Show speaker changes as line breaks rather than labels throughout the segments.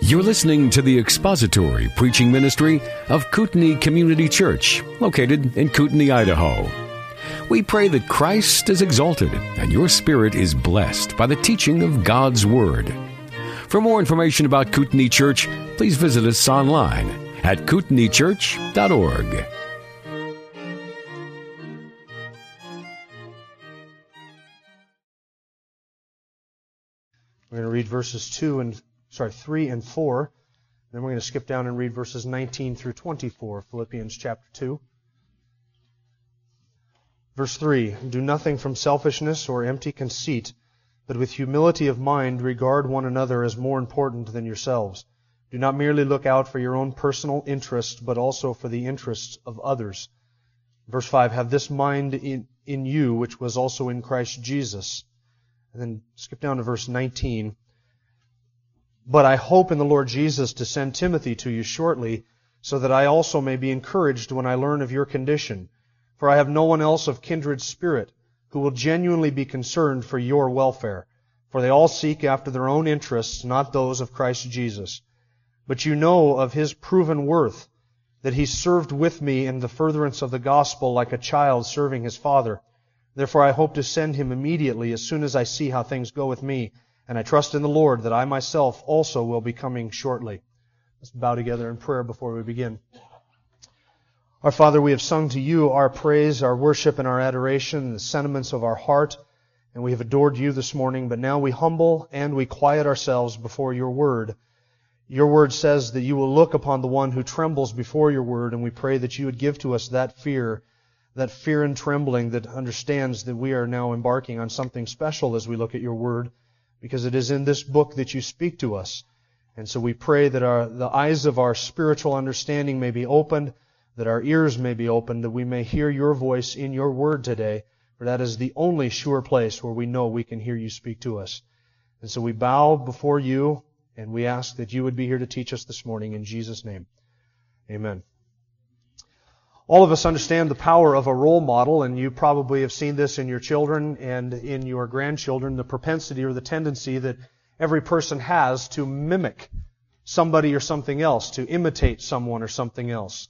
You're listening to the expository preaching ministry of Kootenai Community Church, located in Kootenai, Idaho. We pray that Christ is exalted and your spirit is blessed by the teaching of God's Word. For more information about Kootenai Church, please visit us online at kootenaichurch.org.
We're going to read verses 2 and sorry, 3 and 4. Then we're going to skip down and read verses 19 through 24, Philippians chapter 2. Verse 3 Do nothing from selfishness or empty conceit, but with humility of mind regard one another as more important than yourselves. Do not merely look out for your own personal interest, but also for the interests of others. Verse 5 Have this mind in, in you, which was also in Christ Jesus. And then skip down to verse 19. But I hope in the Lord Jesus to send Timothy to you shortly, so that I also may be encouraged when I learn of your condition. For I have no one else of kindred spirit who will genuinely be concerned for your welfare. For they all seek after their own interests, not those of Christ Jesus. But you know of his proven worth, that he served with me in the furtherance of the gospel like a child serving his father. Therefore I hope to send him immediately as soon as I see how things go with me and I trust in the Lord that I myself also will be coming shortly. Let's bow together in prayer before we begin. Our Father, we have sung to you our praise, our worship, and our adoration, the sentiments of our heart, and we have adored you this morning, but now we humble and we quiet ourselves before your word. Your word says that you will look upon the one who trembles before your word, and we pray that you would give to us that fear, that fear and trembling that understands that we are now embarking on something special as we look at your word because it is in this book that you speak to us. And so we pray that our, the eyes of our spiritual understanding may be opened, that our ears may be opened, that we may hear your voice in your word today, for that is the only sure place where we know we can hear you speak to us. And so we bow before you, and we ask that you would be here to teach us this morning in Jesus' name. Amen. All of us understand the power of a role model, and you probably have seen this in your children and in your grandchildren, the propensity or the tendency that every person has to mimic somebody or something else, to imitate someone or something else.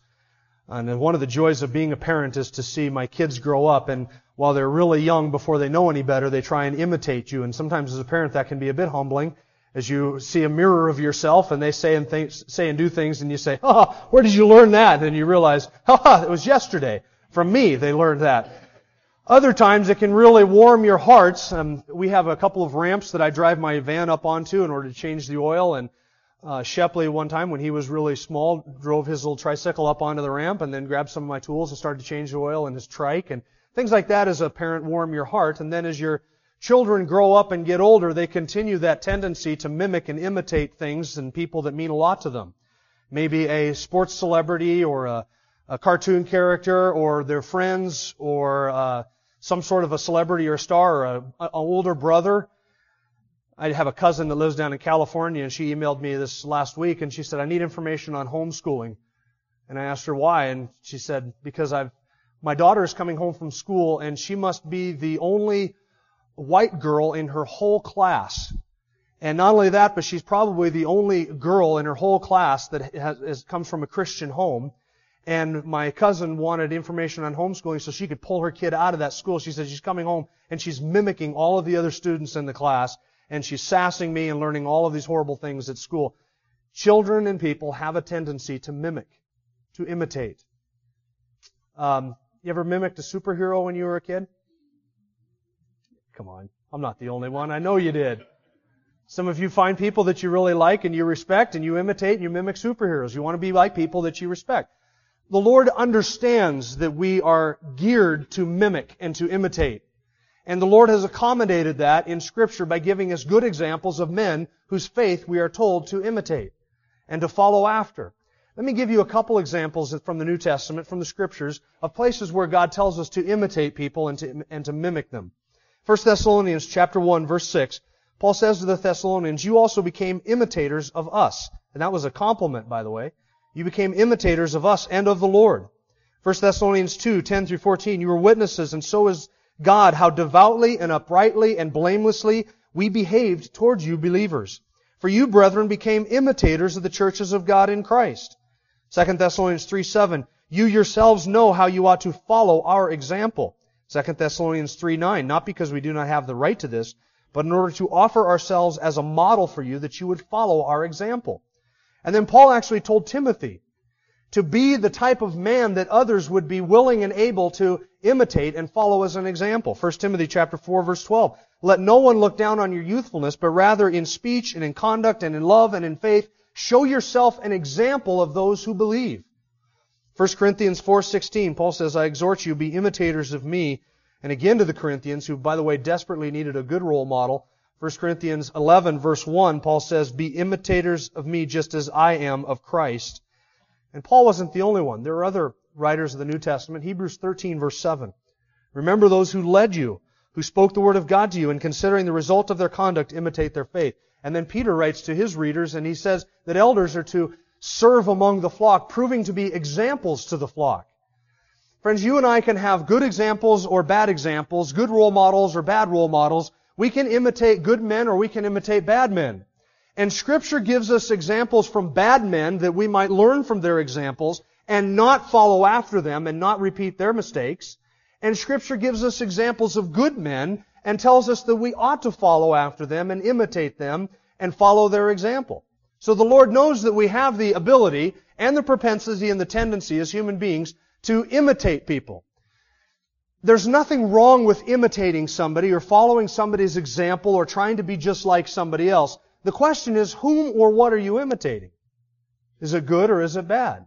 And one of the joys of being a parent is to see my kids grow up, and while they're really young, before they know any better, they try and imitate you. And sometimes as a parent, that can be a bit humbling as you see a mirror of yourself and they say and think, say and do things and you say, oh, where did you learn that? And you realize, ha, it was yesterday. From me, they learned that. Other times it can really warm your hearts. Um, we have a couple of ramps that I drive my van up onto in order to change the oil. And uh, Shepley, one time when he was really small, drove his little tricycle up onto the ramp and then grabbed some of my tools and started to change the oil in his trike. And things like that as a parent warm your heart. And then as you're children grow up and get older, they continue that tendency to mimic and imitate things and people that mean a lot to them. Maybe a sports celebrity or a, a cartoon character or their friends or uh, some sort of a celebrity or star or an older brother. I have a cousin that lives down in California and she emailed me this last week and she said, I need information on homeschooling. And I asked her why and she said, because I've, my daughter is coming home from school and she must be the only white girl in her whole class. And not only that, but she's probably the only girl in her whole class that has, has, comes from a Christian home. And my cousin wanted information on homeschooling so she could pull her kid out of that school. She said she's coming home and she's mimicking all of the other students in the class and she's sassing me and learning all of these horrible things at school. Children and people have a tendency to mimic, to imitate. Um, you ever mimicked a superhero when you were a kid? Come on. I'm not the only one. I know you did. Some of you find people that you really like and you respect and you imitate and you mimic superheroes. You want to be like people that you respect. The Lord understands that we are geared to mimic and to imitate. And the Lord has accommodated that in scripture by giving us good examples of men whose faith we are told to imitate and to follow after. Let me give you a couple examples from the New Testament, from the scriptures, of places where God tells us to imitate people and to, and to mimic them. 1 Thessalonians chapter 1 verse 6, Paul says to the Thessalonians, you also became imitators of us. And that was a compliment, by the way. You became imitators of us and of the Lord. 1 Thessalonians 2, 10 through 14, you were witnesses, and so is God, how devoutly and uprightly and blamelessly we behaved towards you believers. For you, brethren, became imitators of the churches of God in Christ. 2 Thessalonians 3 7. You yourselves know how you ought to follow our example. 2 Thessalonians 3 9. Not because we do not have the right to this, but in order to offer ourselves as a model for you that you would follow our example. And then Paul actually told Timothy to be the type of man that others would be willing and able to imitate and follow as an example. 1 Timothy chapter 4 verse 12. Let no one look down on your youthfulness, but rather in speech and in conduct and in love and in faith, show yourself an example of those who believe. 1 Corinthians 4:16, Paul says, "I exhort you be imitators of me." And again to the Corinthians, who by the way desperately needed a good role model. 1 Corinthians 11 verse 1, Paul says, "Be imitators of me just as I am of Christ." And Paul wasn't the only one. There are other writers of the New Testament. Hebrews 13 verse 7. Remember those who led you who spoke the word of God to you, and considering the result of their conduct, imitate their faith. And then Peter writes to his readers, and he says that elders are to serve among the flock, proving to be examples to the flock. Friends, you and I can have good examples or bad examples, good role models or bad role models. We can imitate good men or we can imitate bad men. And scripture gives us examples from bad men that we might learn from their examples and not follow after them and not repeat their mistakes. And Scripture gives us examples of good men and tells us that we ought to follow after them and imitate them and follow their example. So the Lord knows that we have the ability and the propensity and the tendency as human beings to imitate people. There's nothing wrong with imitating somebody or following somebody's example or trying to be just like somebody else. The question is, whom or what are you imitating? Is it good or is it bad?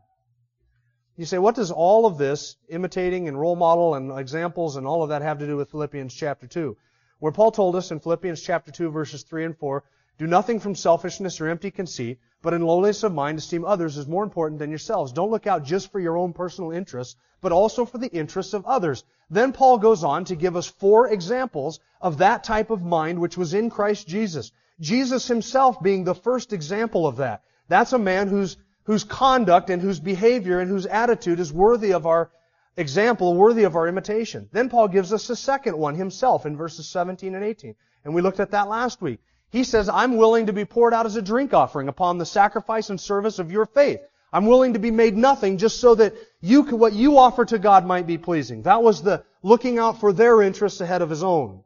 You say, what does all of this, imitating and role model and examples and all of that have to do with Philippians chapter 2? Where Paul told us in Philippians chapter 2 verses 3 and 4, do nothing from selfishness or empty conceit, but in lowliness of mind esteem others as more important than yourselves. Don't look out just for your own personal interests, but also for the interests of others. Then Paul goes on to give us four examples of that type of mind which was in Christ Jesus. Jesus himself being the first example of that. That's a man whose whose conduct and whose behavior and whose attitude is worthy of our example, worthy of our imitation. Then Paul gives us a second one himself in verses 17 and 18. And we looked at that last week. He says, I'm willing to be poured out as a drink offering upon the sacrifice and service of your faith. I'm willing to be made nothing just so that you, could what you offer to God might be pleasing. That was the looking out for their interests ahead of his own.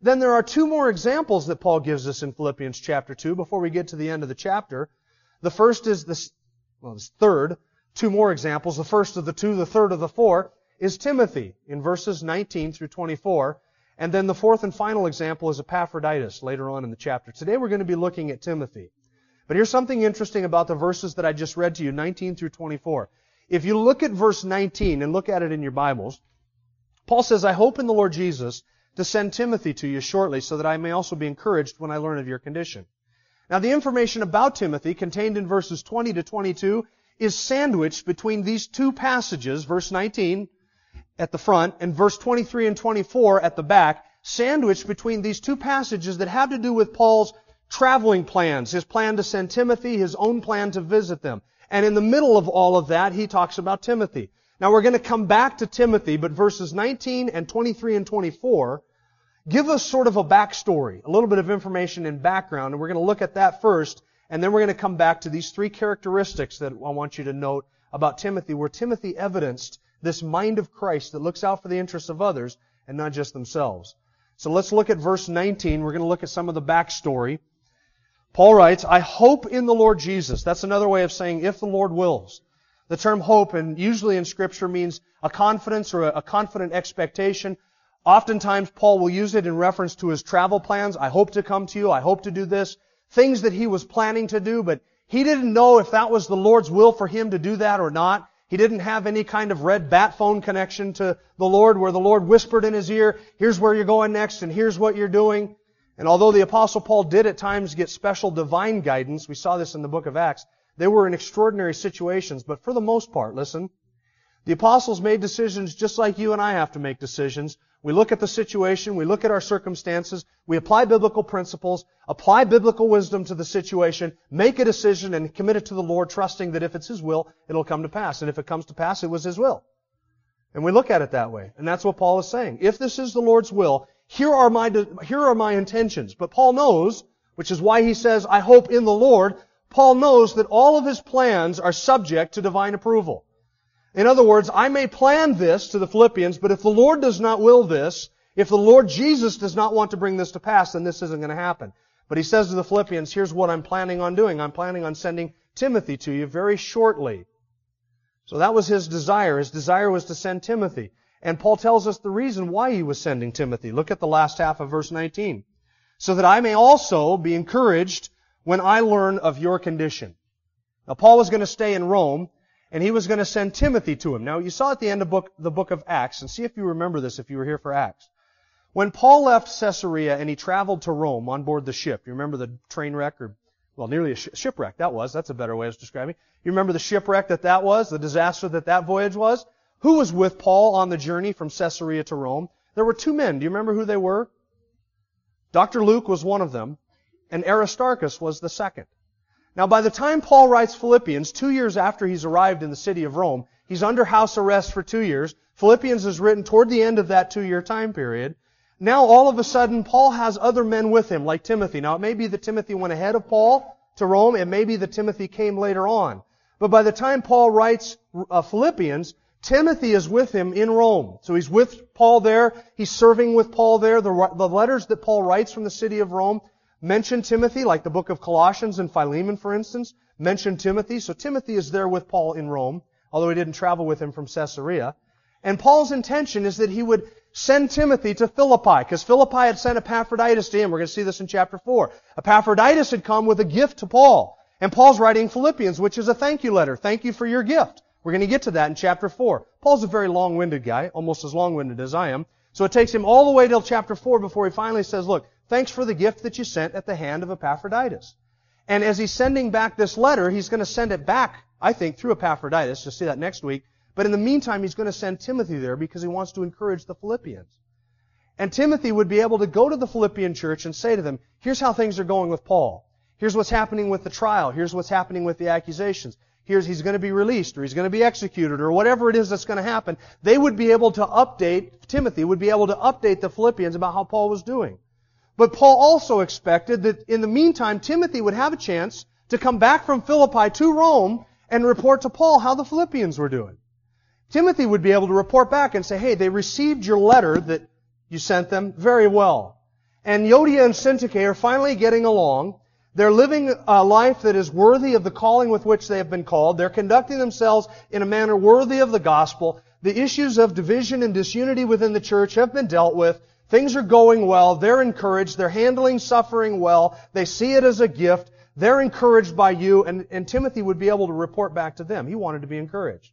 Then there are two more examples that Paul gives us in Philippians chapter 2 before we get to the end of the chapter. The first is this, well, this third, two more examples. The first of the two, the third of the four, is Timothy in verses 19 through 24. And then the fourth and final example is Epaphroditus later on in the chapter. Today we're going to be looking at Timothy. But here's something interesting about the verses that I just read to you, 19 through 24. If you look at verse 19 and look at it in your Bibles, Paul says, I hope in the Lord Jesus to send Timothy to you shortly so that I may also be encouraged when I learn of your condition. Now the information about Timothy contained in verses 20 to 22 is sandwiched between these two passages, verse 19 at the front and verse 23 and 24 at the back, sandwiched between these two passages that have to do with Paul's traveling plans, his plan to send Timothy, his own plan to visit them. And in the middle of all of that, he talks about Timothy. Now we're going to come back to Timothy, but verses 19 and 23 and 24 give us sort of a backstory, a little bit of information and background, and we're going to look at that first, and then we're going to come back to these three characteristics that I want you to note about Timothy, where Timothy evidenced this mind of Christ that looks out for the interests of others and not just themselves. So let's look at verse 19. We're going to look at some of the backstory. Paul writes, I hope in the Lord Jesus. That's another way of saying, if the Lord wills. The term hope, and usually in scripture means a confidence or a confident expectation, Oftentimes, Paul will use it in reference to his travel plans. I hope to come to you. I hope to do this. Things that he was planning to do, but he didn't know if that was the Lord's will for him to do that or not. He didn't have any kind of red bat phone connection to the Lord where the Lord whispered in his ear, here's where you're going next and here's what you're doing. And although the apostle Paul did at times get special divine guidance, we saw this in the book of Acts, they were in extraordinary situations, but for the most part, listen, the apostles made decisions just like you and I have to make decisions we look at the situation, we look at our circumstances, we apply biblical principles, apply biblical wisdom to the situation, make a decision and commit it to the Lord, trusting that if it's His will, it'll come to pass. And if it comes to pass, it was His will. And we look at it that way. And that's what Paul is saying. If this is the Lord's will, here are my, here are my intentions. But Paul knows, which is why he says, I hope in the Lord. Paul knows that all of his plans are subject to divine approval. In other words, I may plan this to the Philippians, but if the Lord does not will this, if the Lord Jesus does not want to bring this to pass, then this isn't going to happen. But he says to the Philippians, here's what I'm planning on doing. I'm planning on sending Timothy to you very shortly. So that was his desire. His desire was to send Timothy. And Paul tells us the reason why he was sending Timothy. Look at the last half of verse 19. So that I may also be encouraged when I learn of your condition. Now Paul was going to stay in Rome, and he was going to send Timothy to him. Now you saw at the end of book, the book of Acts, and see if you remember this if you were here for Acts. When Paul left Caesarea and he traveled to Rome on board the ship, you remember the train wreck or, well, nearly a sh- shipwreck that was. That's a better way of describing. You remember the shipwreck that that was, the disaster that that voyage was? Who was with Paul on the journey from Caesarea to Rome? There were two men. Do you remember who they were? Dr. Luke was one of them, and Aristarchus was the second. Now, by the time Paul writes Philippians, two years after he's arrived in the city of Rome, he's under house arrest for two years. Philippians is written toward the end of that two-year time period. Now all of a sudden, Paul has other men with him, like Timothy. Now it may be that Timothy went ahead of Paul to Rome. It may be that Timothy came later on. But by the time Paul writes uh, Philippians, Timothy is with him in Rome. So he's with Paul there. He's serving with Paul there. The, the letters that Paul writes from the city of Rome mention Timothy, like the book of Colossians and Philemon, for instance, mention Timothy. So Timothy is there with Paul in Rome, although he didn't travel with him from Caesarea. And Paul's intention is that he would send Timothy to Philippi, because Philippi had sent Epaphroditus to him. We're going to see this in chapter 4. Epaphroditus had come with a gift to Paul. And Paul's writing Philippians, which is a thank you letter. Thank you for your gift. We're going to get to that in chapter 4. Paul's a very long-winded guy, almost as long-winded as I am. So it takes him all the way till chapter 4 before he finally says, look, thanks for the gift that you sent at the hand of Epaphroditus. And as he's sending back this letter, he's going to send it back, I think, through Epaphroditus. You'll see that next week. But in the meantime, he's going to send Timothy there because he wants to encourage the Philippians. And Timothy would be able to go to the Philippian church and say to them, here's how things are going with Paul. Here's what's happening with the trial. Here's what's happening with the accusations. Here's he's going to be released or he's going to be executed or whatever it is that's going to happen. They would be able to update, Timothy would be able to update the Philippians about how Paul was doing. But Paul also expected that in the meantime, Timothy would have a chance to come back from Philippi to Rome and report to Paul how the Philippians were doing. Timothy would be able to report back and say, hey, they received your letter that you sent them very well. And Euodia and Syntyche are finally getting along. They're living a life that is worthy of the calling with which they have been called. They're conducting themselves in a manner worthy of the gospel. The issues of division and disunity within the church have been dealt with. Things are going well. They're encouraged. They're handling suffering well. They see it as a gift. They're encouraged by you. And, and Timothy would be able to report back to them. He wanted to be encouraged.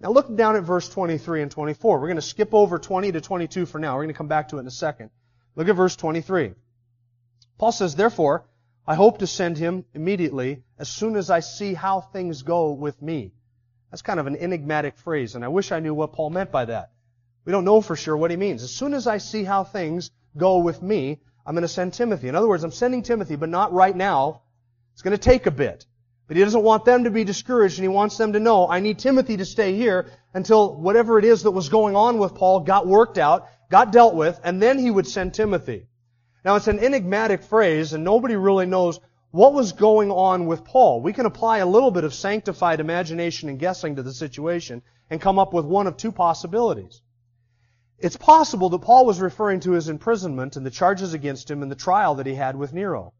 Now look down at verse 23 and 24. We're going to skip over 20 to 22 for now. We're going to come back to it in a second. Look at verse 23. Paul says, Therefore, I hope to send him immediately as soon as I see how things go with me. That's kind of an enigmatic phrase, and I wish I knew what Paul meant by that. We don't know for sure what he means. As soon as I see how things go with me, I'm going to send Timothy. In other words, I'm sending Timothy, but not right now. It's going to take a bit. But he doesn't want them to be discouraged and he wants them to know, I need Timothy to stay here until whatever it is that was going on with Paul got worked out, got dealt with, and then he would send Timothy. Now it's an enigmatic phrase and nobody really knows what was going on with Paul. We can apply a little bit of sanctified imagination and guessing to the situation and come up with one of two possibilities. It's possible that Paul was referring to his imprisonment and the charges against him and the trial that he had with Nero.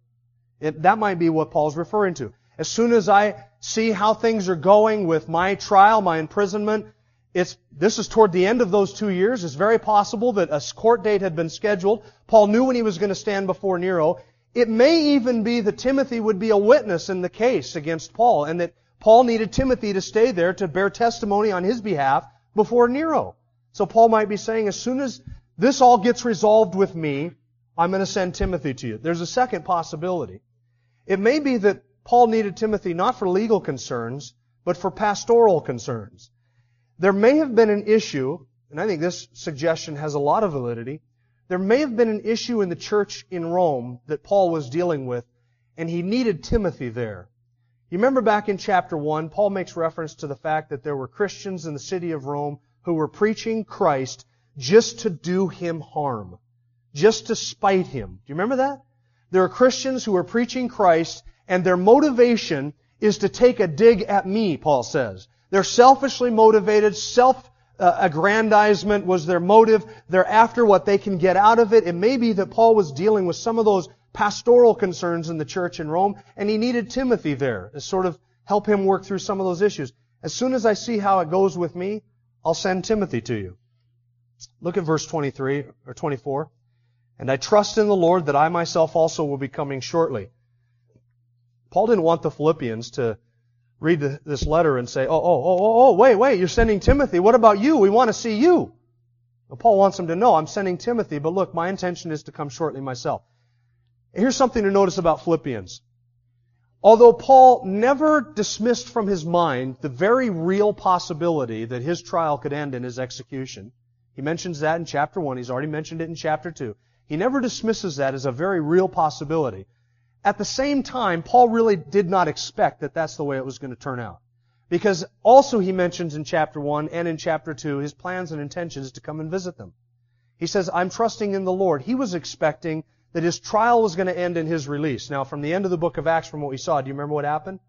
It, that might be what Paul's referring to. As soon as I see how things are going with my trial, my imprisonment, it's, this is toward the end of those two years. It's very possible that a court date had been scheduled. Paul knew when he was going to stand before Nero. It may even be that Timothy would be a witness in the case against Paul and that Paul needed Timothy to stay there to bear testimony on his behalf before Nero. So Paul might be saying, as soon as this all gets resolved with me, I'm going to send Timothy to you. There's a second possibility. It may be that Paul needed Timothy not for legal concerns, but for pastoral concerns. There may have been an issue, and I think this suggestion has a lot of validity. There may have been an issue in the church in Rome that Paul was dealing with, and he needed Timothy there. You remember back in chapter 1, Paul makes reference to the fact that there were Christians in the city of Rome who were preaching Christ just to do him harm, just to spite him. Do you remember that? There are Christians who are preaching Christ and their motivation is to take a dig at me, Paul says. They're selfishly motivated, self aggrandizement was their motive. They're after what they can get out of it. It may be that Paul was dealing with some of those pastoral concerns in the church in Rome, and he needed Timothy there to sort of help him work through some of those issues. As soon as I see how it goes with me, I'll send Timothy to you. Look at verse 23 or 24. And I trust in the Lord that I myself also will be coming shortly. Paul didn't want the Philippians to read this letter and say, oh, oh, oh, oh, oh, wait, wait, you're sending Timothy. What about you? We want to see you. Paul wants them to know, I'm sending Timothy, but look, my intention is to come shortly myself. Here's something to notice about Philippians. Although Paul never dismissed from his mind the very real possibility that his trial could end in his execution, he mentions that in chapter 1, he's already mentioned it in chapter 2. He never dismisses that as a very real possibility. At the same time, Paul really did not expect that that's the way it was going to turn out. Because also he mentions in chapter 1 and in chapter 2 his plans and intentions to come and visit them. He says, I'm trusting in the Lord. He was expecting that his trial was going to end in his release. Now, from the end of the book of Acts, from what we saw, do you remember what happened?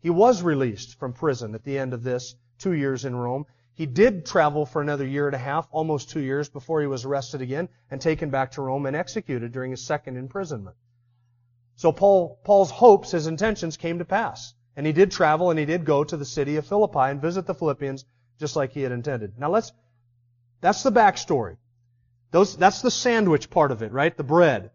He was released from prison at the end of this, two years in Rome. He did travel for another year and a half, almost two years, before he was arrested again and taken back to Rome and executed during his second imprisonment. So Paul, Paul's hopes, his intentions came to pass. And he did travel and he did go to the city of Philippi and visit the Philippians just like he had intended. Now let's, that's the backstory. Those, that's the sandwich part of it, right? The bread.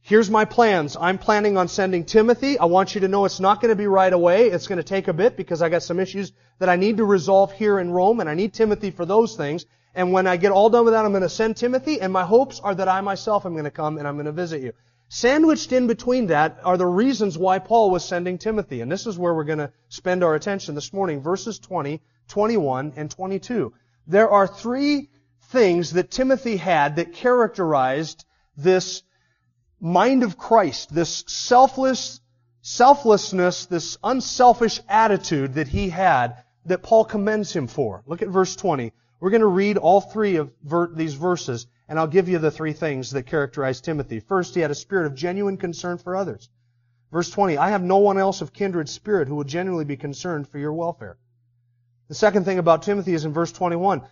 Here's my plans. I'm planning on sending Timothy. I want you to know it's not going to be right away. It's going to take a bit because I got some issues that I need to resolve here in Rome and I need Timothy for those things. And when I get all done with that, I'm going to send Timothy and my hopes are that I myself am going to come and I'm going to visit you. Sandwiched in between that are the reasons why Paul was sending Timothy. And this is where we're going to spend our attention this morning. Verses 20, 21, and 22. There are three things that Timothy had that characterized this mind of Christ, this selfless, selflessness, this unselfish attitude that he had that Paul commends him for. Look at verse 20. We're going to read all three of ver- these verses and I'll give you the three things that characterize Timothy. First, he had a spirit of genuine concern for others. Verse 20, I have no one else of kindred spirit who will genuinely be concerned for your welfare. The second thing about Timothy is in verse 21.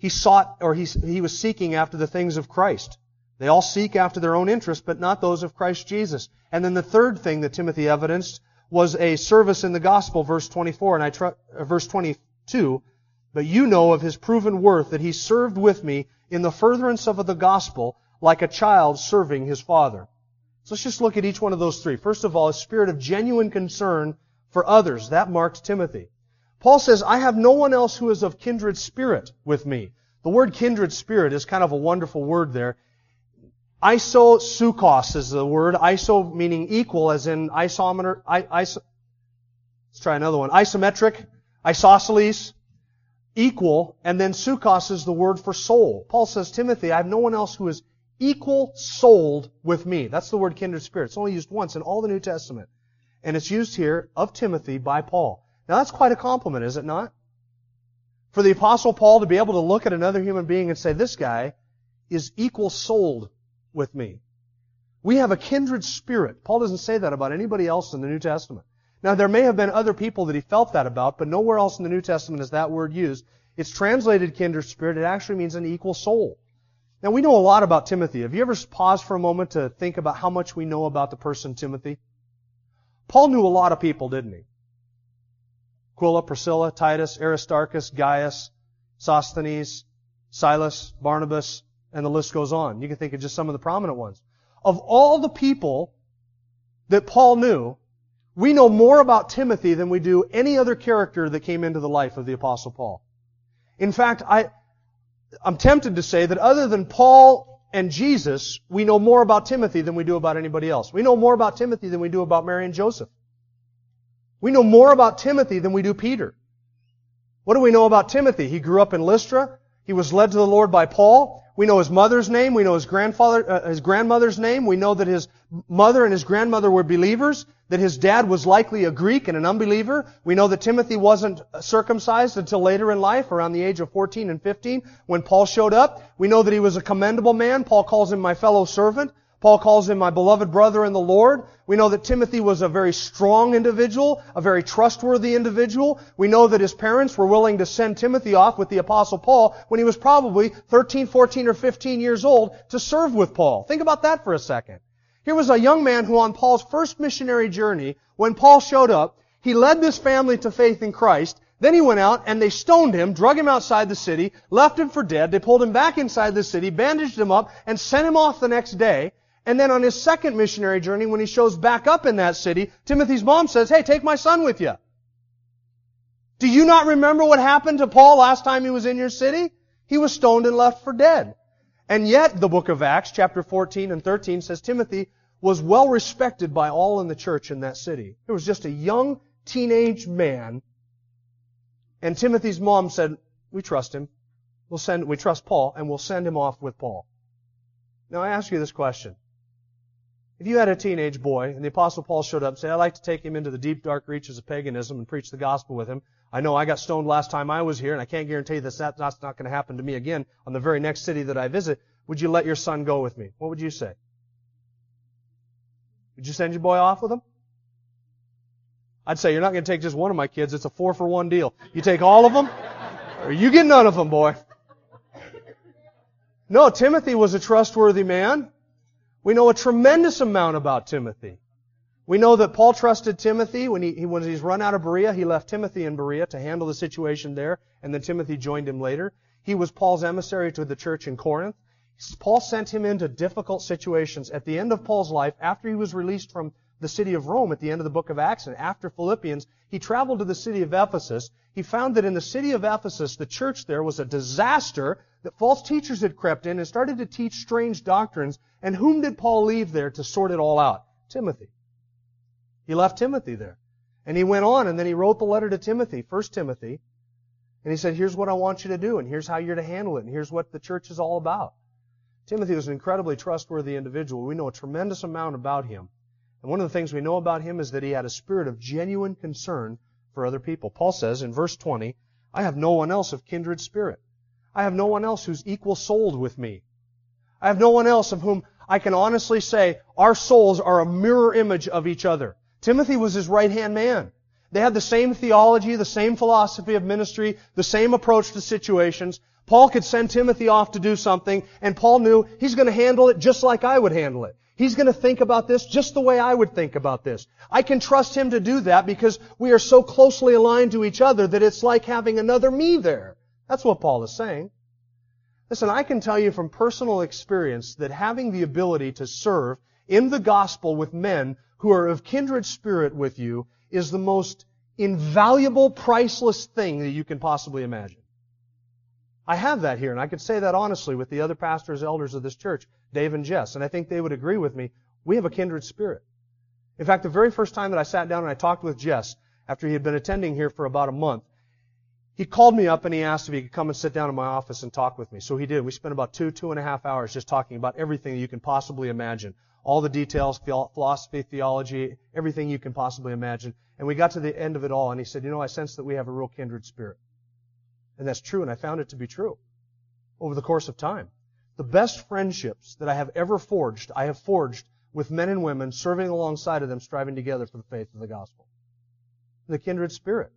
He sought, or he, he was seeking after the things of Christ. They all seek after their own interests, but not those of Christ Jesus. And then the third thing that Timothy evidenced was a service in the gospel, verse 24, and I tr- uh, verse 22. But you know of his proven worth that he served with me in the furtherance of the gospel like a child serving his father. So let's just look at each one of those three. First of all, a spirit of genuine concern for others. That marked Timothy. Paul says, I have no one else who is of kindred spirit with me. The word kindred spirit is kind of a wonderful word there. Isosukos is the word. Iso meaning equal, as in isometer. Iso, let's try another one. Isometric, isosceles equal, and then sukos is the word for soul. Paul says, Timothy, I have no one else who is equal souled with me. That's the word kindred spirit. It's only used once in all the New Testament. And it's used here of Timothy by Paul. Now that's quite a compliment, is it not? For the apostle Paul to be able to look at another human being and say, this guy is equal souled with me. We have a kindred spirit. Paul doesn't say that about anybody else in the New Testament. Now, there may have been other people that he felt that about, but nowhere else in the New Testament is that word used. It's translated kindred spirit. It actually means an equal soul. Now, we know a lot about Timothy. Have you ever paused for a moment to think about how much we know about the person Timothy? Paul knew a lot of people, didn't he? Aquila, Priscilla, Titus, Aristarchus, Gaius, Sosthenes, Silas, Barnabas, and the list goes on. You can think of just some of the prominent ones. Of all the people that Paul knew, we know more about Timothy than we do any other character that came into the life of the Apostle Paul. In fact, I, I'm tempted to say that other than Paul and Jesus, we know more about Timothy than we do about anybody else. We know more about Timothy than we do about Mary and Joseph. We know more about Timothy than we do Peter. What do we know about Timothy? He grew up in Lystra. He was led to the Lord by Paul. We know his mother's name. We know his grandfather, uh, his grandmother's name. We know that his mother and his grandmother were believers. That his dad was likely a Greek and an unbeliever. We know that Timothy wasn't circumcised until later in life, around the age of 14 and 15, when Paul showed up. We know that he was a commendable man. Paul calls him my fellow servant. Paul calls him my beloved brother in the Lord. We know that Timothy was a very strong individual, a very trustworthy individual. We know that his parents were willing to send Timothy off with the apostle Paul when he was probably 13, 14, or 15 years old to serve with Paul. Think about that for a second. Here was a young man who on Paul's first missionary journey, when Paul showed up, he led this family to faith in Christ, then he went out and they stoned him, drug him outside the city, left him for dead. They pulled him back inside the city, bandaged him up, and sent him off the next day. And then on his second missionary journey, when he shows back up in that city, Timothy's mom says, hey, take my son with you. Do you not remember what happened to Paul last time he was in your city? He was stoned and left for dead. And yet, the book of Acts, chapter 14 and 13 says Timothy was well respected by all in the church in that city. He was just a young teenage man and Timothy's mom said, we trust him. We'll send, we trust Paul and we'll send him off with Paul. Now I ask you this question. If you had a teenage boy and the apostle Paul showed up and said, I'd like to take him into the deep dark reaches of paganism and preach the gospel with him. I know I got stoned last time I was here and I can't guarantee that that's not going to happen to me again on the very next city that I visit. Would you let your son go with me? What would you say? Would you send your boy off with him? I'd say you're not going to take just one of my kids. It's a four for one deal. You take all of them, or you get none of them, boy. No, Timothy was a trustworthy man. We know a tremendous amount about Timothy. We know that Paul trusted Timothy when he, when he's run out of Berea. He left Timothy in Berea to handle the situation there, and then Timothy joined him later. He was Paul's emissary to the church in Corinth. Paul sent him into difficult situations. At the end of Paul's life, after he was released from the city of Rome at the end of the book of Acts. And after Philippians, he traveled to the city of Ephesus. He found that in the city of Ephesus, the church there was a disaster, that false teachers had crept in and started to teach strange doctrines. And whom did Paul leave there to sort it all out? Timothy. He left Timothy there. And he went on and then he wrote the letter to Timothy, First Timothy. And he said, here's what I want you to do and here's how you're to handle it and here's what the church is all about. Timothy was an incredibly trustworthy individual. We know a tremendous amount about him. And one of the things we know about him is that he had a spirit of genuine concern for other people. Paul says in verse 20, I have no one else of kindred spirit. I have no one else who's equal souled with me. I have no one else of whom I can honestly say our souls are a mirror image of each other. Timothy was his right hand man. They had the same theology, the same philosophy of ministry, the same approach to situations. Paul could send Timothy off to do something, and Paul knew he's going to handle it just like I would handle it. He's going to think about this just the way I would think about this. I can trust him to do that because we are so closely aligned to each other that it's like having another me there. That's what Paul is saying. Listen, I can tell you from personal experience that having the ability to serve in the gospel with men who are of kindred spirit with you is the most invaluable, priceless thing that you can possibly imagine. I have that here, and I could say that honestly with the other pastors, elders of this church, Dave and Jess, and I think they would agree with me. We have a kindred spirit. In fact, the very first time that I sat down and I talked with Jess, after he had been attending here for about a month, he called me up and he asked if he could come and sit down in my office and talk with me. So he did. We spent about two, two and a half hours just talking about everything you can possibly imagine. All the details, philosophy, theology, everything you can possibly imagine. And we got to the end of it all and he said, you know, I sense that we have a real kindred spirit. And that's true, and I found it to be true over the course of time. The best friendships that I have ever forged, I have forged with men and women serving alongside of them, striving together for the faith of the gospel. The kindred spirit.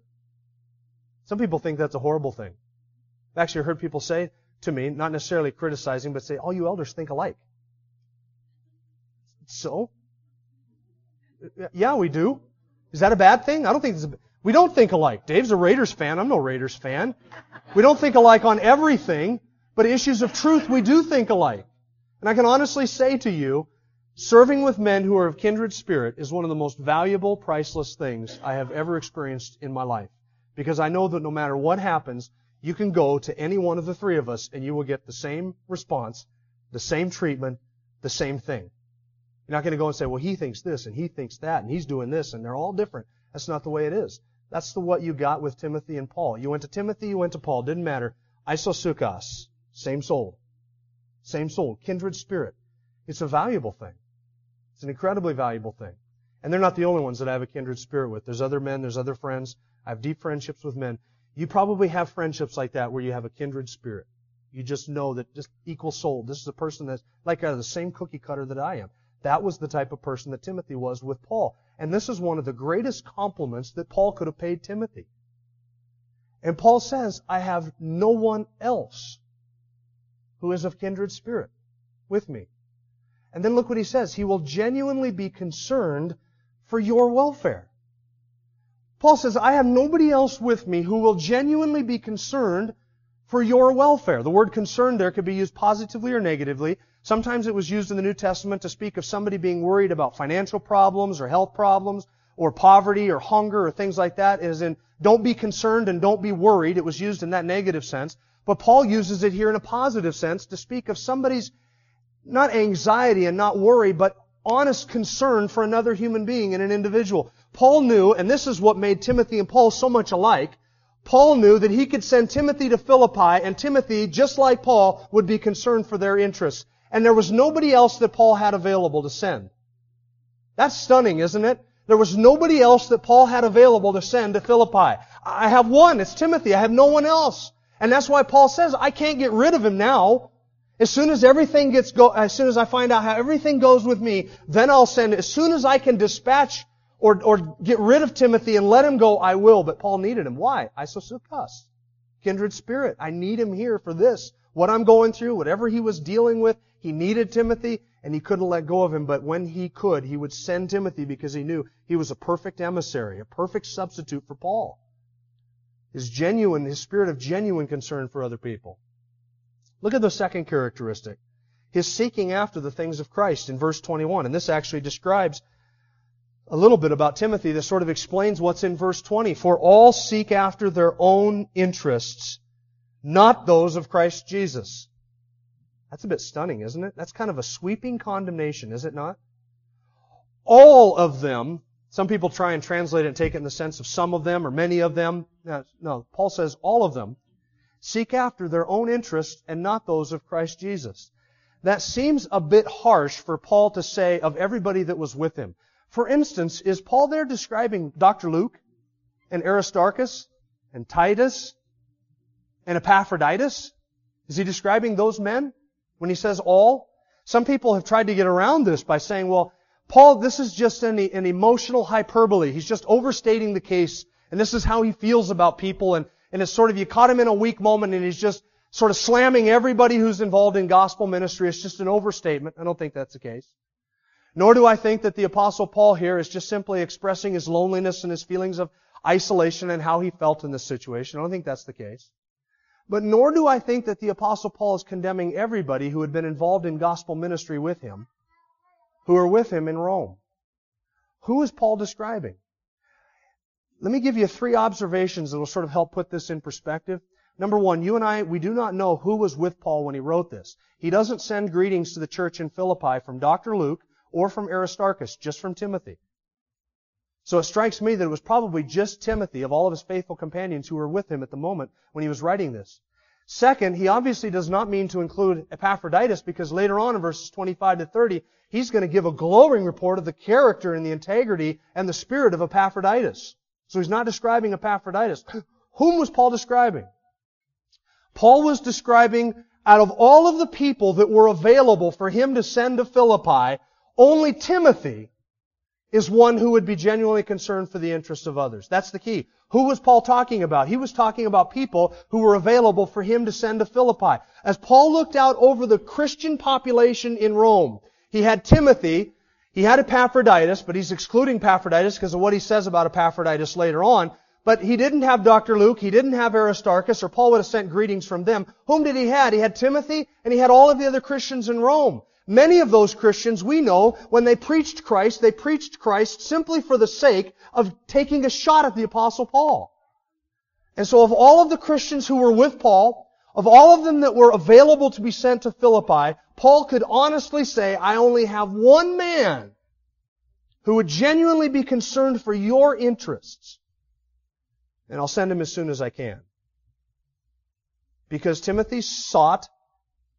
Some people think that's a horrible thing. I've actually heard people say to me, not necessarily criticizing, but say, all you elders think alike. So? Yeah, we do. Is that a bad thing? I don't think it's a, we don't think alike. Dave's a Raiders fan. I'm no Raiders fan. We don't think alike on everything, but issues of truth we do think alike. And I can honestly say to you, serving with men who are of kindred spirit is one of the most valuable, priceless things I have ever experienced in my life. Because I know that no matter what happens, you can go to any one of the three of us and you will get the same response, the same treatment, the same thing. You're not going to go and say, well, he thinks this and he thinks that and he's doing this and they're all different. That's not the way it is. That's the what you got with Timothy and Paul. You went to Timothy, you went to Paul. Didn't matter. Isosukos. Same soul. Same soul. Kindred spirit. It's a valuable thing. It's an incredibly valuable thing. And they're not the only ones that I have a kindred spirit with. There's other men, there's other friends. I have deep friendships with men. You probably have friendships like that where you have a kindred spirit. You just know that just equal soul. This is a person that's like out of the same cookie cutter that I am. That was the type of person that Timothy was with Paul. And this is one of the greatest compliments that Paul could have paid Timothy. And Paul says, I have no one else who is of kindred spirit with me. And then look what he says. He will genuinely be concerned for your welfare. Paul says, I have nobody else with me who will genuinely be concerned for your welfare. The word concerned there could be used positively or negatively. Sometimes it was used in the New Testament to speak of somebody being worried about financial problems or health problems or poverty or hunger or things like that. As in, don't be concerned and don't be worried. It was used in that negative sense. But Paul uses it here in a positive sense to speak of somebody's not anxiety and not worry, but honest concern for another human being and an individual. Paul knew, and this is what made Timothy and Paul so much alike, Paul knew that he could send Timothy to Philippi, and Timothy, just like Paul, would be concerned for their interests. And there was nobody else that Paul had available to send. That's stunning, isn't it? There was nobody else that Paul had available to send to Philippi. I have one, it's Timothy. I have no one else. And that's why Paul says, I can't get rid of him now. As soon as everything gets go, as soon as I find out how everything goes with me, then I'll send, as soon as I can dispatch or, or get rid of Timothy and let him go, I will. But Paul needed him. Why? Isosukos. Kindred spirit. I need him here for this. What I'm going through, whatever he was dealing with, he needed Timothy and he couldn't let go of him. But when he could, he would send Timothy because he knew he was a perfect emissary, a perfect substitute for Paul. His genuine, his spirit of genuine concern for other people. Look at the second characteristic. His seeking after the things of Christ in verse 21. And this actually describes a little bit about Timothy. This sort of explains what's in verse 20. For all seek after their own interests, not those of Christ Jesus. That's a bit stunning, isn't it? That's kind of a sweeping condemnation, is it not? All of them, some people try and translate it and take it in the sense of some of them or many of them. No, no Paul says all of them seek after their own interests and not those of Christ Jesus. That seems a bit harsh for Paul to say of everybody that was with him. For instance, is Paul there describing Dr. Luke and Aristarchus and Titus and Epaphroditus? Is he describing those men when he says all? Some people have tried to get around this by saying, well, Paul, this is just an, an emotional hyperbole. He's just overstating the case, and this is how he feels about people, and and it's sort of, you caught him in a weak moment and he's just sort of slamming everybody who's involved in gospel ministry. It's just an overstatement. I don't think that's the case. Nor do I think that the apostle Paul here is just simply expressing his loneliness and his feelings of isolation and how he felt in this situation. I don't think that's the case. But nor do I think that the apostle Paul is condemning everybody who had been involved in gospel ministry with him, who are with him in Rome. Who is Paul describing? Let me give you three observations that will sort of help put this in perspective. Number one, you and I, we do not know who was with Paul when he wrote this. He doesn't send greetings to the church in Philippi from Dr. Luke or from Aristarchus, just from Timothy. So it strikes me that it was probably just Timothy of all of his faithful companions who were with him at the moment when he was writing this. Second, he obviously does not mean to include Epaphroditus because later on in verses 25 to 30, he's going to give a glowing report of the character and the integrity and the spirit of Epaphroditus. So he's not describing Epaphroditus. Whom was Paul describing? Paul was describing out of all of the people that were available for him to send to Philippi, only Timothy is one who would be genuinely concerned for the interests of others. That's the key. Who was Paul talking about? He was talking about people who were available for him to send to Philippi. As Paul looked out over the Christian population in Rome, he had Timothy, he had Epaphroditus, but he's excluding Epaphroditus because of what he says about Epaphroditus later on. But he didn't have Dr. Luke, he didn't have Aristarchus, or Paul would have sent greetings from them. Whom did he have? He had Timothy, and he had all of the other Christians in Rome. Many of those Christians, we know, when they preached Christ, they preached Christ simply for the sake of taking a shot at the Apostle Paul. And so of all of the Christians who were with Paul, of all of them that were available to be sent to Philippi, Paul could honestly say, I only have one man who would genuinely be concerned for your interests. And I'll send him as soon as I can. Because Timothy sought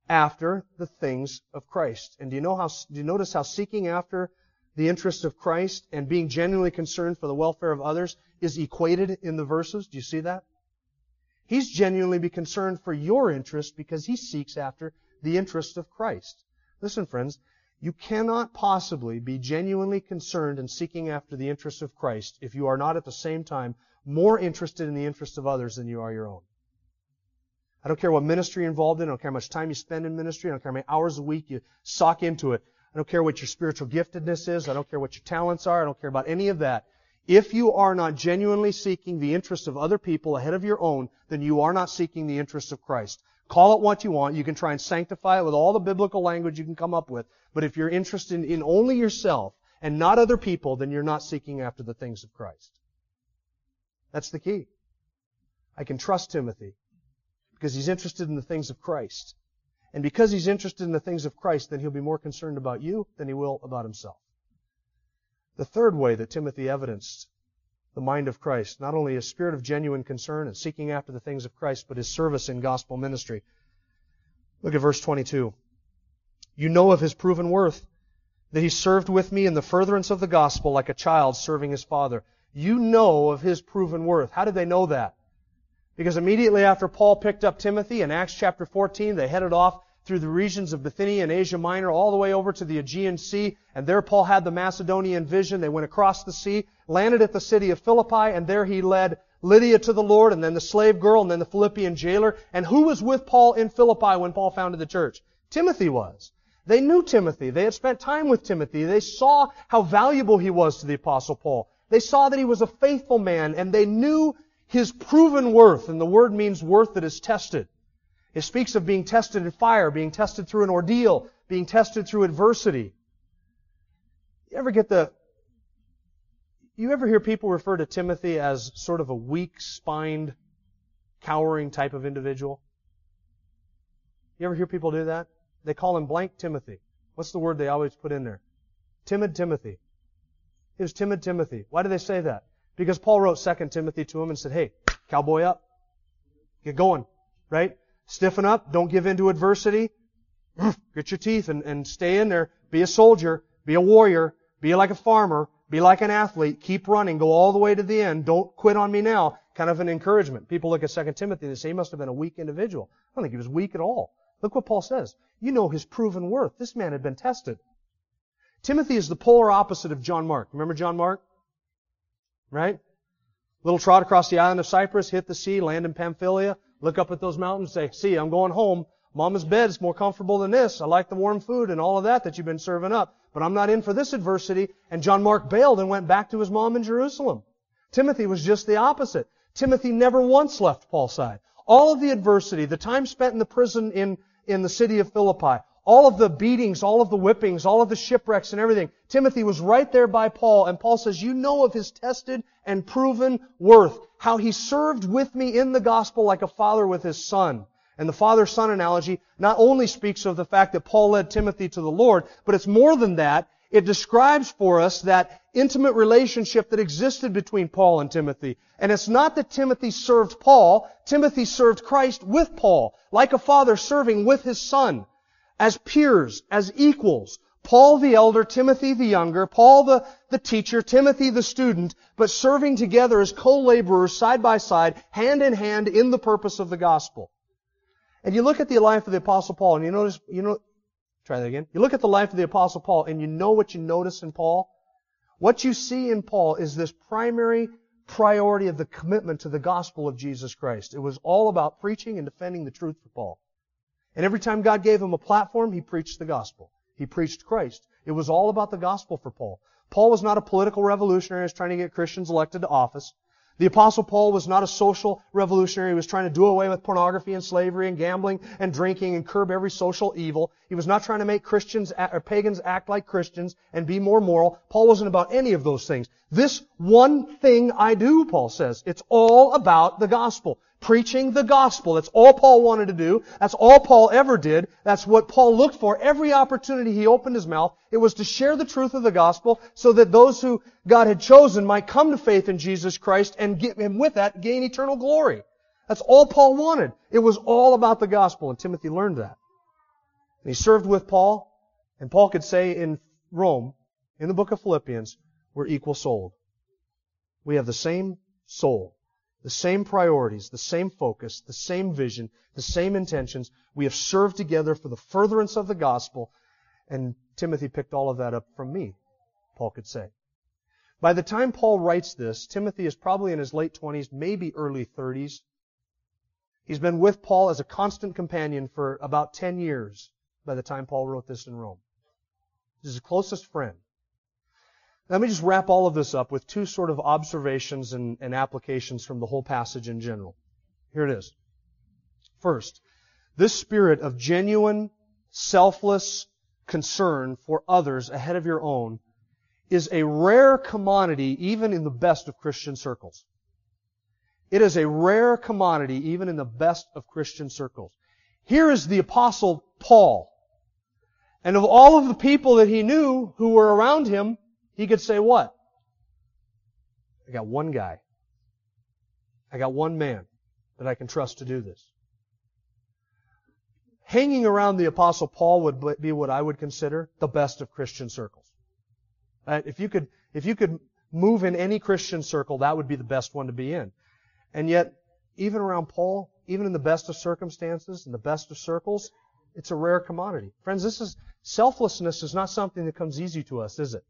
after the things of Christ. And do you know how, do you notice how seeking after the interests of Christ and being genuinely concerned for the welfare of others is equated in the verses? Do you see that? He's genuinely be concerned for your interest because he seeks after the interest of Christ. Listen, friends, you cannot possibly be genuinely concerned and seeking after the interests of Christ if you are not at the same time more interested in the interests of others than you are your own. I don't care what ministry you're involved in. I don't care how much time you spend in ministry. I don't care how many hours a week you sock into it. I don't care what your spiritual giftedness is. I don't care what your talents are. I don't care about any of that. If you are not genuinely seeking the interests of other people ahead of your own, then you are not seeking the interests of Christ. Call it what you want. You can try and sanctify it with all the biblical language you can come up with. But if you're interested in only yourself and not other people, then you're not seeking after the things of Christ. That's the key. I can trust Timothy because he's interested in the things of Christ. And because he's interested in the things of Christ, then he'll be more concerned about you than he will about himself. The third way that Timothy evidenced the mind of Christ, not only a spirit of genuine concern and seeking after the things of Christ, but his service in gospel ministry. Look at verse 22. You know of his proven worth, that he served with me in the furtherance of the gospel like a child serving his father. You know of his proven worth. How did they know that? Because immediately after Paul picked up Timothy in Acts chapter 14, they headed off through the regions of Bithynia and Asia Minor all the way over to the Aegean Sea. And there Paul had the Macedonian vision. They went across the sea, landed at the city of Philippi, and there he led Lydia to the Lord, and then the slave girl, and then the Philippian jailer. And who was with Paul in Philippi when Paul founded the church? Timothy was. They knew Timothy. They had spent time with Timothy. They saw how valuable he was to the apostle Paul. They saw that he was a faithful man and they knew his proven worth. And the word means worth that is tested. It speaks of being tested in fire, being tested through an ordeal, being tested through adversity. You ever get the, you ever hear people refer to Timothy as sort of a weak-spined, cowering type of individual? You ever hear people do that? They call him blank Timothy. What's the word they always put in there? Timid Timothy. He was timid Timothy. Why do they say that? Because Paul wrote 2 Timothy to him and said, hey, cowboy up. Get going. Right? Stiffen up. Don't give in to adversity. Get your teeth and, and stay in there. Be a soldier. Be a warrior. Be like a farmer. Be like an athlete. Keep running. Go all the way to the end. Don't quit on me now. Kind of an encouragement. People look at 2 Timothy and say he must have been a weak individual. I don't think he was weak at all. Look what Paul says. You know his proven worth. This man had been tested. Timothy is the polar opposite of John Mark. Remember John Mark? Right? Little trot across the island of Cyprus, hit the sea, land in Pamphylia, look up at those mountains, say, see, I'm going home. Mama's bed is more comfortable than this. I like the warm food and all of that that you've been serving up. But I'm not in for this adversity. And John Mark bailed and went back to his mom in Jerusalem. Timothy was just the opposite. Timothy never once left Paul's side. All of the adversity, the time spent in the prison in in the city of Philippi. All of the beatings, all of the whippings, all of the shipwrecks and everything. Timothy was right there by Paul, and Paul says, you know of his tested and proven worth. How he served with me in the gospel like a father with his son. And the father-son analogy not only speaks of the fact that Paul led Timothy to the Lord, but it's more than that. It describes for us that intimate relationship that existed between Paul and Timothy. And it's not that Timothy served Paul. Timothy served Christ with Paul, like a father serving with his son, as peers, as equals. Paul the elder, Timothy the younger, Paul the, the teacher, Timothy the student, but serving together as co-laborers side by side, hand in hand in the purpose of the gospel. And you look at the life of the apostle Paul and you notice, you know, Try that again. You look at the life of the apostle Paul and you know what you notice in Paul? What you see in Paul is this primary priority of the commitment to the gospel of Jesus Christ. It was all about preaching and defending the truth for Paul. And every time God gave him a platform, he preached the gospel. He preached Christ. It was all about the gospel for Paul. Paul was not a political revolutionary who was trying to get Christians elected to office. The apostle Paul was not a social revolutionary. He was trying to do away with pornography and slavery and gambling and drinking and curb every social evil. He was not trying to make Christians or pagans act like Christians and be more moral. Paul wasn't about any of those things. This one thing I do, Paul says. It's all about the gospel preaching the gospel. That's all Paul wanted to do. That's all Paul ever did. That's what Paul looked for. Every opportunity he opened his mouth, it was to share the truth of the gospel so that those who God had chosen might come to faith in Jesus Christ and, get, with that gain eternal glory. That's all Paul wanted. It was all about the gospel, and Timothy learned that. And he served with Paul, and Paul could say in Rome, in the book of Philippians, we're equal souled. We have the same soul the same priorities, the same focus, the same vision, the same intentions. We have served together for the furtherance of the gospel. And Timothy picked all of that up from me, Paul could say. By the time Paul writes this, Timothy is probably in his late 20s, maybe early 30s. He's been with Paul as a constant companion for about 10 years by the time Paul wrote this in Rome. He's his closest friend. Let me just wrap all of this up with two sort of observations and, and applications from the whole passage in general. Here it is. First, this spirit of genuine, selfless concern for others ahead of your own is a rare commodity even in the best of Christian circles. It is a rare commodity even in the best of Christian circles. Here is the apostle Paul. And of all of the people that he knew who were around him, he could say what? I got one guy. I got one man that I can trust to do this. Hanging around the apostle Paul would be what I would consider the best of Christian circles. Right? If you could, if you could move in any Christian circle, that would be the best one to be in. And yet, even around Paul, even in the best of circumstances, in the best of circles, it's a rare commodity. Friends, this is, selflessness is not something that comes easy to us, is it?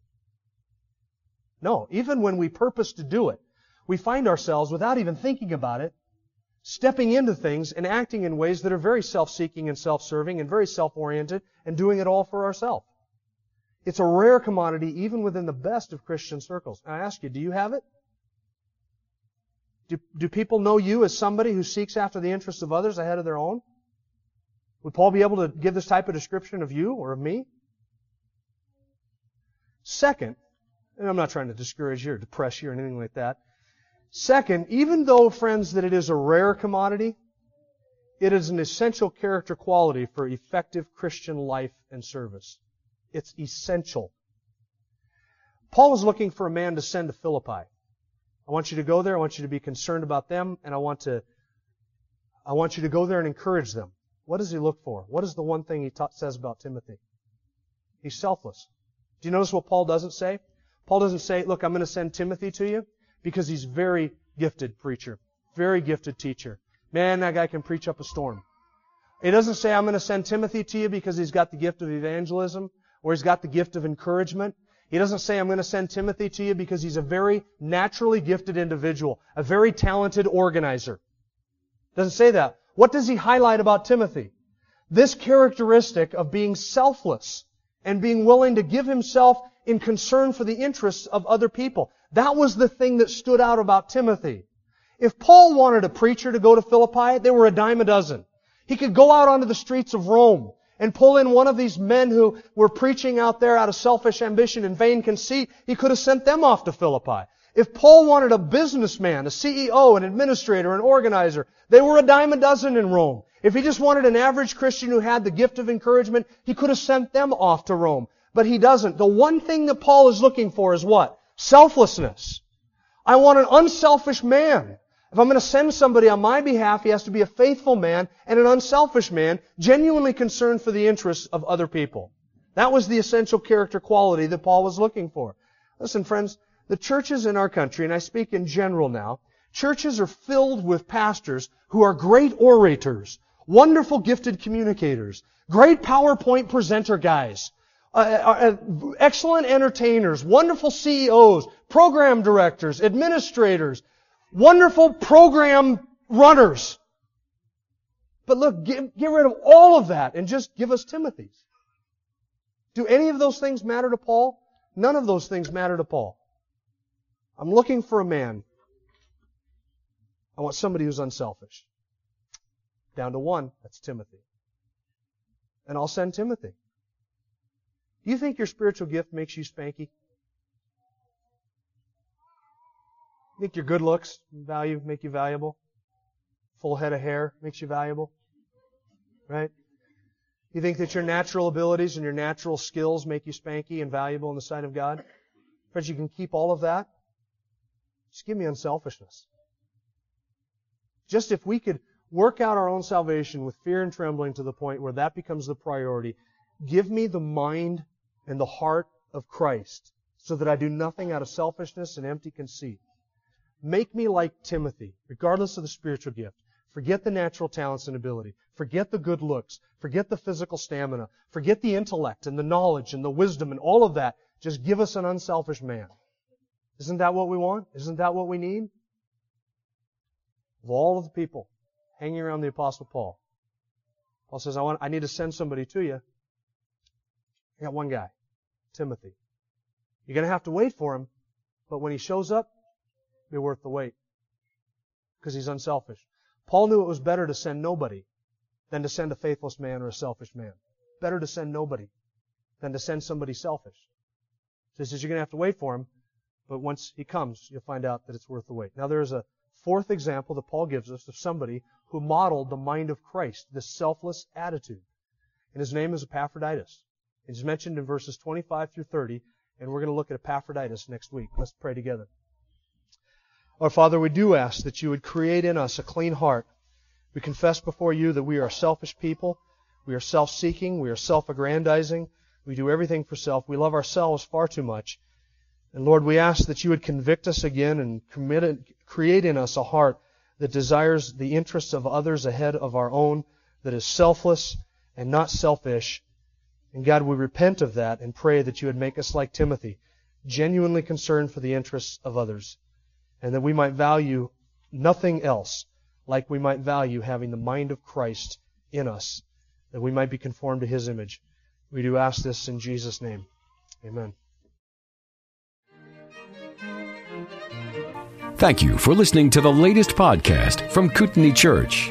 No, even when we purpose to do it, we find ourselves, without even thinking about it, stepping into things and acting in ways that are very self-seeking and self-serving and very self-oriented and doing it all for ourselves. It's a rare commodity even within the best of Christian circles. I ask you, do you have it? Do, do people know you as somebody who seeks after the interests of others ahead of their own? Would Paul be able to give this type of description of you or of me? Second, and I'm not trying to discourage you or depress you or anything like that. Second, even though, friends, that it is a rare commodity, it is an essential character quality for effective Christian life and service. It's essential. Paul is looking for a man to send to Philippi. I want you to go there. I want you to be concerned about them, and I want to, I want you to go there and encourage them. What does he look for? What is the one thing he ta- says about Timothy? He's selfless. Do you notice what Paul doesn't say? Paul doesn't say, look, I'm going to send Timothy to you because he's very gifted preacher, very gifted teacher. Man, that guy can preach up a storm. He doesn't say, I'm going to send Timothy to you because he's got the gift of evangelism or he's got the gift of encouragement. He doesn't say, I'm going to send Timothy to you because he's a very naturally gifted individual, a very talented organizer. Doesn't say that. What does he highlight about Timothy? This characteristic of being selfless and being willing to give himself in concern for the interests of other people. That was the thing that stood out about Timothy. If Paul wanted a preacher to go to Philippi, they were a dime a dozen. He could go out onto the streets of Rome and pull in one of these men who were preaching out there out of selfish ambition and vain conceit. He could have sent them off to Philippi. If Paul wanted a businessman, a CEO, an administrator, an organizer, they were a dime a dozen in Rome. If he just wanted an average Christian who had the gift of encouragement, he could have sent them off to Rome but he doesn't. The one thing that Paul is looking for is what? Selflessness. I want an unselfish man. If I'm going to send somebody on my behalf, he has to be a faithful man and an unselfish man, genuinely concerned for the interests of other people. That was the essential character quality that Paul was looking for. Listen, friends, the churches in our country, and I speak in general now, churches are filled with pastors who are great orators, wonderful gifted communicators, great PowerPoint presenter guys, uh, uh, uh, excellent entertainers, wonderful CEOs, program directors, administrators, wonderful program runners. But look, get, get rid of all of that and just give us Timothy's. Do any of those things matter to Paul? None of those things matter to Paul. I'm looking for a man. I want somebody who's unselfish. Down to one, that's Timothy. And I'll send Timothy. Do you think your spiritual gift makes you spanky? You think your good looks value make you valuable? Full head of hair makes you valuable? Right? You think that your natural abilities and your natural skills make you spanky and valuable in the sight of God? Friends, you can keep all of that. Just give me unselfishness. Just if we could work out our own salvation with fear and trembling to the point where that becomes the priority, give me the mind and the heart of Christ so that I do nothing out of selfishness and empty conceit. Make me like Timothy, regardless of the spiritual gift. Forget the natural talents and ability. Forget the good looks. Forget the physical stamina. Forget the intellect and the knowledge and the wisdom and all of that. Just give us an unselfish man. Isn't that what we want? Isn't that what we need? Of all of the people hanging around the apostle Paul, Paul says, I want, I need to send somebody to you. I got one guy, Timothy. You're going to have to wait for him, but when he shows up, it'll be worth the wait. Because he's unselfish. Paul knew it was better to send nobody than to send a faithless man or a selfish man. Better to send nobody than to send somebody selfish. So he says you're going to have to wait for him, but once he comes, you'll find out that it's worth the wait. Now there is a fourth example that Paul gives us of somebody who modeled the mind of Christ, this selfless attitude. And his name is Epaphroditus. It's mentioned in verses 25 through 30, and we're going to look at Epaphroditus next week. Let's pray together. Our Father, we do ask that you would create in us a clean heart. We confess before you that we are selfish people. We are self-seeking. We are self-aggrandizing. We do everything for self. We love ourselves far too much. And Lord, we ask that you would convict us again and create in us a heart that desires the interests of others ahead of our own, that is selfless and not selfish. And God, we repent of that and pray that you would make us like Timothy, genuinely concerned for the interests of others and that we might value nothing else like we might value having the mind of Christ in us, that we might be conformed to His image. We do ask this in Jesus' name. Amen.
Thank you for listening to the latest podcast from Kootenai Church.